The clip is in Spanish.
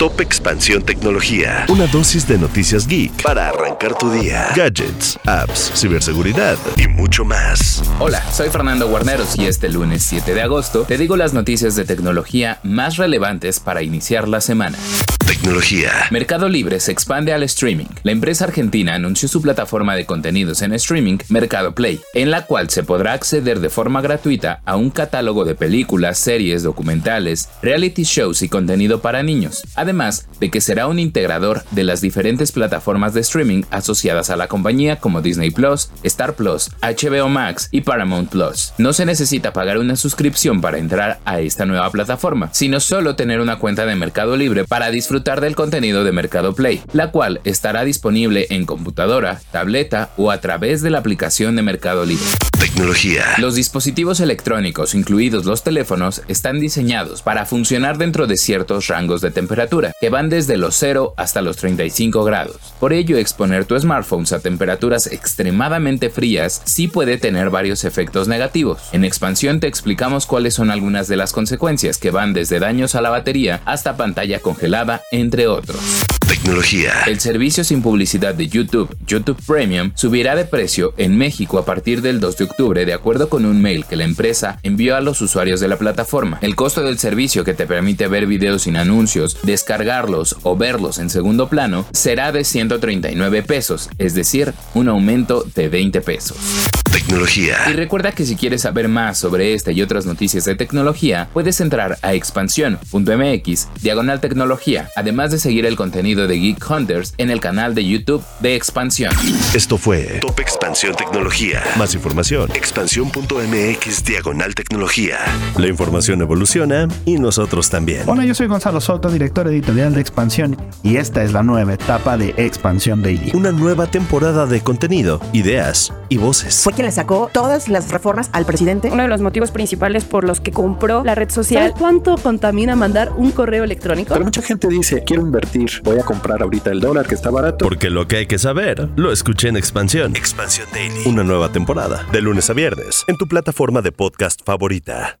Top Expansión Tecnología. Una dosis de noticias geek para arrancar tu día. Gadgets, apps, ciberseguridad y mucho más. Hola, soy Fernando Guarneros y este lunes 7 de agosto te digo las noticias de tecnología más relevantes para iniciar la semana. Tecnología. Mercado Libre se expande al streaming. La empresa argentina anunció su plataforma de contenidos en streaming, Mercado Play, en la cual se podrá acceder de forma gratuita a un catálogo de películas, series, documentales, reality shows y contenido para niños, además de que será un integrador de las diferentes plataformas de streaming asociadas a la compañía como Disney Plus, Star Plus, HBO Max y Paramount Plus. No se necesita pagar una suscripción para entrar a esta nueva plataforma, sino solo tener una cuenta de Mercado Libre para disfrutar del contenido de Mercado Play, la cual estará disponible en computadora, tableta o a través de la aplicación de Mercado Libre. Tecnología. Los dispositivos electrónicos, incluidos los teléfonos, están diseñados para funcionar dentro de ciertos rangos de temperatura, que van desde los 0 hasta los 35 grados. Por ello, exponer tu smartphone a temperaturas extremadamente frías sí puede tener varios efectos negativos. En expansión te explicamos cuáles son algunas de las consecuencias que van desde daños a la batería hasta pantalla congelada, entre otros. Tecnología. El servicio sin publicidad de YouTube, YouTube Premium, subirá de precio en México a partir del 2 de octubre de acuerdo con un mail que la empresa envió a los usuarios de la plataforma. El costo del servicio que te permite ver videos sin anuncios, descargarlos o verlos en segundo plano será de 139 pesos, es decir, un aumento de 20 pesos. Tecnología. Y recuerda que si quieres saber más sobre esta y otras noticias de tecnología, puedes entrar a expansión.mx, diagonal tecnología, además de seguir el contenido de Geek Hunters en el canal de YouTube de Expansión. Esto fue Top Expansión Tecnología. Más información, expansión.mx, diagonal tecnología. La información evoluciona y nosotros también. Hola, yo soy Gonzalo Soto, director editorial de Expansión, y esta es la nueva etapa de Expansión Daily. Una nueva temporada de contenido, ideas y voces. Fue quien le sacó todas las reformas al presidente. Uno de los motivos principales por los que compró la red social. ¿Sabes cuánto contamina mandar un correo electrónico? Pero mucha gente dice, quiero invertir, voy a comprar ahorita el dólar que está barato. Porque lo que hay que saber, lo escuché en Expansión. Expansión Daily. Una nueva temporada, de lunes a viernes, en tu plataforma de podcast favorita.